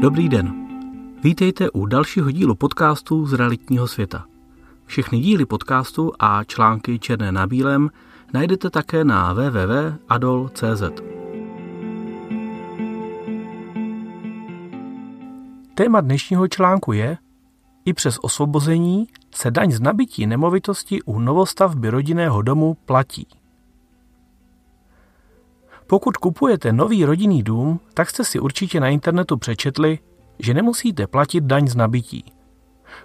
Dobrý den. Vítejte u dalšího dílu podcastu z realitního světa. Všechny díly podcastu a články černé na bílém najdete také na www.adol.cz. Téma dnešního článku je I přes osvobození se daň z nabití nemovitosti u novostavby rodinného domu platí. Pokud kupujete nový rodinný dům, tak jste si určitě na internetu přečetli, že nemusíte platit daň z nabití.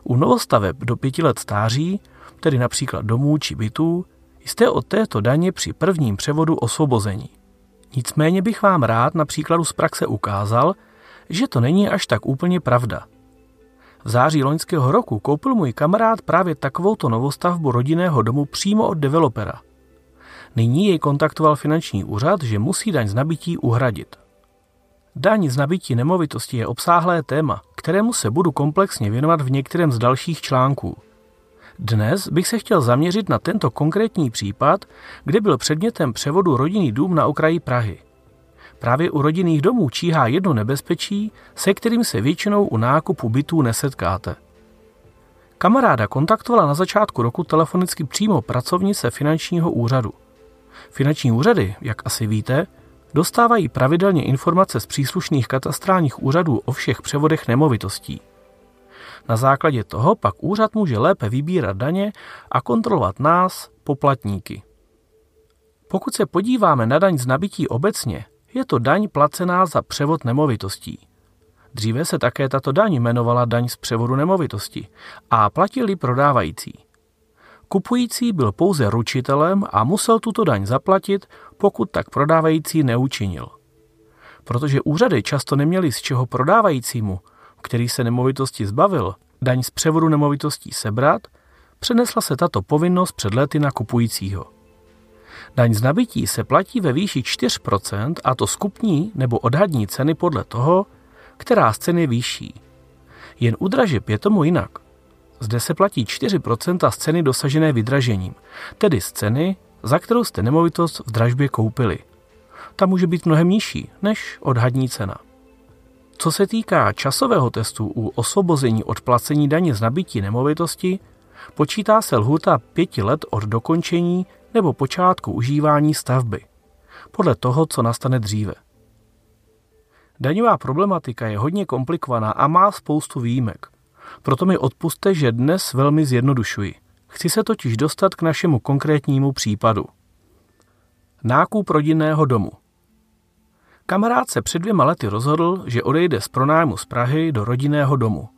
U novostaveb do pěti let stáří, tedy například domů či bytů, jste od této daně při prvním převodu osvobození. Nicméně bych vám rád na příkladu z praxe ukázal, že to není až tak úplně pravda. V září loňského roku koupil můj kamarád právě takovouto novostavbu rodinného domu přímo od developera – Nyní jej kontaktoval finanční úřad, že musí daň z nabití uhradit. Daň z nabití nemovitosti je obsáhlé téma, kterému se budu komplexně věnovat v některém z dalších článků. Dnes bych se chtěl zaměřit na tento konkrétní případ, kde byl předmětem převodu rodinný dům na okraji Prahy. Právě u rodinných domů číhá jedno nebezpečí, se kterým se většinou u nákupu bytů nesetkáte. Kamaráda kontaktovala na začátku roku telefonicky přímo pracovnice finančního úřadu. Finanční úřady, jak asi víte, dostávají pravidelně informace z příslušných katastrálních úřadů o všech převodech nemovitostí. Na základě toho pak úřad může lépe vybírat daně a kontrolovat nás, poplatníky. Pokud se podíváme na daň z nabití obecně, je to daň placená za převod nemovitostí. Dříve se také tato daň jmenovala daň z převodu nemovitosti a platili prodávající. Kupující byl pouze ručitelem a musel tuto daň zaplatit, pokud tak prodávající neučinil. Protože úřady často neměly z čeho prodávajícímu, který se nemovitosti zbavil, daň z převodu nemovitostí sebrat, přenesla se tato povinnost před lety na kupujícího. Daň z nabití se platí ve výši 4% a to skupní nebo odhadní ceny podle toho, která z ceny vyšší. Jen u dražeb je tomu jinak. Zde se platí 4% z ceny dosažené vydražením, tedy z ceny, za kterou jste nemovitost v dražbě koupili. Ta může být mnohem nižší než odhadní cena. Co se týká časového testu u osvobození od placení daně z nabití nemovitosti, počítá se lhuta pěti let od dokončení nebo počátku užívání stavby, podle toho, co nastane dříve. Daňová problematika je hodně komplikovaná a má spoustu výjimek – proto mi odpuste, že dnes velmi zjednodušuji. Chci se totiž dostat k našemu konkrétnímu případu. Nákup rodinného domu. Kamarád se před dvěma lety rozhodl, že odejde z pronájmu z Prahy do rodinného domu.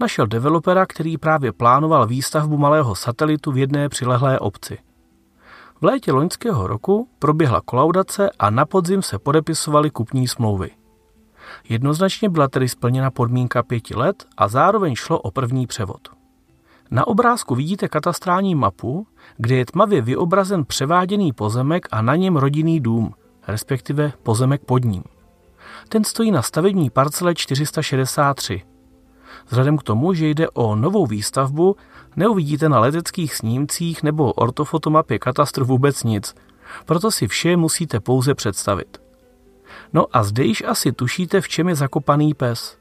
Našel developera, který právě plánoval výstavbu malého satelitu v jedné přilehlé obci. V létě loňského roku proběhla kolaudace a na podzim se podepisovaly kupní smlouvy. Jednoznačně byla tedy splněna podmínka pěti let a zároveň šlo o první převod. Na obrázku vidíte katastrální mapu, kde je tmavě vyobrazen převáděný pozemek a na něm rodinný dům, respektive pozemek pod ním. Ten stojí na stavební parcele 463. Vzhledem k tomu, že jde o novou výstavbu, neuvidíte na leteckých snímcích nebo ortofotomapě katastru vůbec nic, proto si vše musíte pouze představit. No a zde již asi tušíte, v čem je zakopaný pes.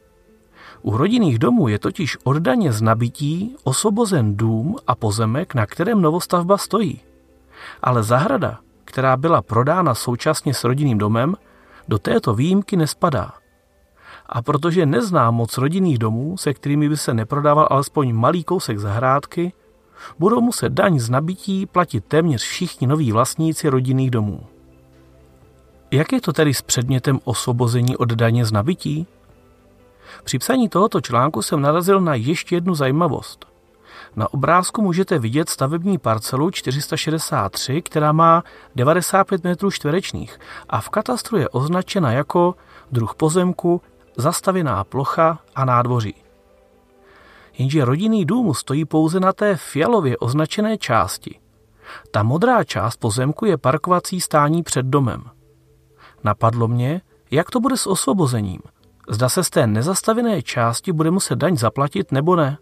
U rodinných domů je totiž oddaně z nabití osvobozen dům a pozemek, na kterém novostavba stojí. Ale zahrada, která byla prodána současně s rodinným domem, do této výjimky nespadá. A protože neznám moc rodinných domů, se kterými by se neprodával alespoň malý kousek zahrádky, budou muset daň z nabití platit téměř všichni noví vlastníci rodinných domů. Jak je to tedy s předmětem osvobození od daně z nabití? Při psaní tohoto článku jsem narazil na ještě jednu zajímavost. Na obrázku můžete vidět stavební parcelu 463, která má 95 metrů čtverečních a v katastru je označena jako druh pozemku, zastavěná plocha a nádvoří. Jenže rodinný dům stojí pouze na té fialově označené části. Ta modrá část pozemku je parkovací stání před domem – Napadlo mě, jak to bude s osvobozením. Zda se z té nezastavené části bude muset daň zaplatit nebo ne.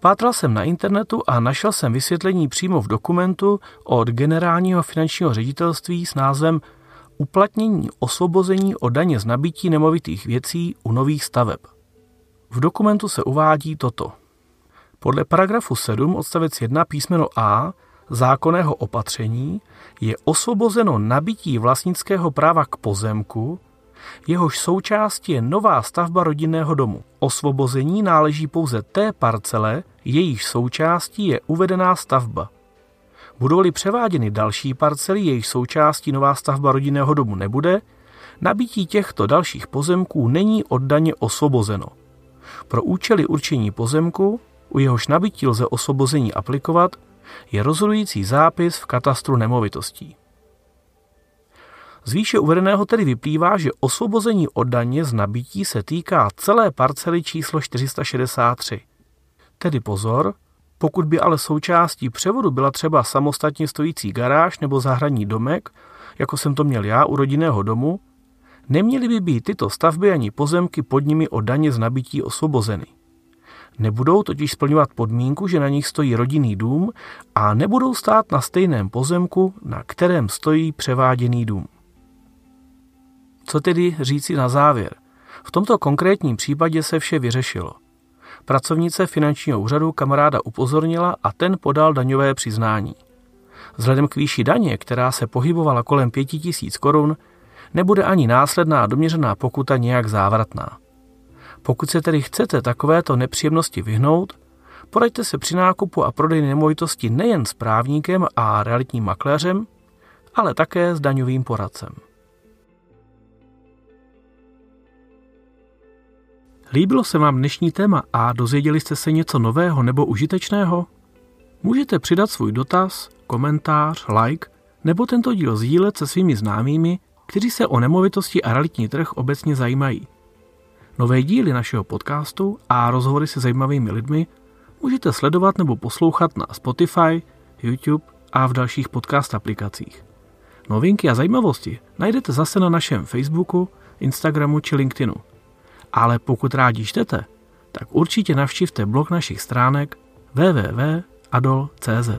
Pátral jsem na internetu a našel jsem vysvětlení přímo v dokumentu od generálního finančního ředitelství s názvem uplatnění osvobození o daně z nabití nemovitých věcí u nových staveb. V dokumentu se uvádí toto. Podle paragrafu 7 odstavec 1 písmeno A zákonného opatření je osvobozeno nabití vlastnického práva k pozemku, jehož součástí je nová stavba rodinného domu. Osvobození náleží pouze té parcele, jejíž součástí je uvedená stavba. Budou-li převáděny další parcely, jejich součástí nová stavba rodinného domu nebude, nabití těchto dalších pozemků není oddaně osvobozeno. Pro účely určení pozemku, u jehož nabití lze osvobození aplikovat, je rozhodující zápis v katastru nemovitostí. Z výše uvedeného tedy vyplývá, že osvobození od daně z nabití se týká celé parcely číslo 463. Tedy pozor, pokud by ale součástí převodu byla třeba samostatně stojící garáž nebo zahradní domek, jako jsem to měl já u rodinného domu, neměly by být tyto stavby ani pozemky pod nimi o daně z nabití osvobozeny. Nebudou totiž splňovat podmínku, že na nich stojí rodinný dům a nebudou stát na stejném pozemku, na kterém stojí převáděný dům. Co tedy říci na závěr? V tomto konkrétním případě se vše vyřešilo. Pracovnice finančního úřadu kamaráda upozornila a ten podal daňové přiznání. Vzhledem k výši daně, která se pohybovala kolem 5000 korun, nebude ani následná doměřená pokuta nějak závratná. Pokud se tedy chcete takovéto nepříjemnosti vyhnout, poraďte se při nákupu a prodeji nemovitosti nejen s právníkem a realitním makléřem, ale také s daňovým poradcem. Líbilo se vám dnešní téma a dozvěděli jste se něco nového nebo užitečného? Můžete přidat svůj dotaz, komentář, like nebo tento díl sdílet se svými známými, kteří se o nemovitosti a realitní trh obecně zajímají. Nové díly našeho podcastu a rozhovory se zajímavými lidmi můžete sledovat nebo poslouchat na Spotify, YouTube a v dalších podcast aplikacích. Novinky a zajímavosti najdete zase na našem Facebooku, Instagramu či LinkedInu. Ale pokud rádi čtete, tak určitě navštivte blog našich stránek www.adol.cz.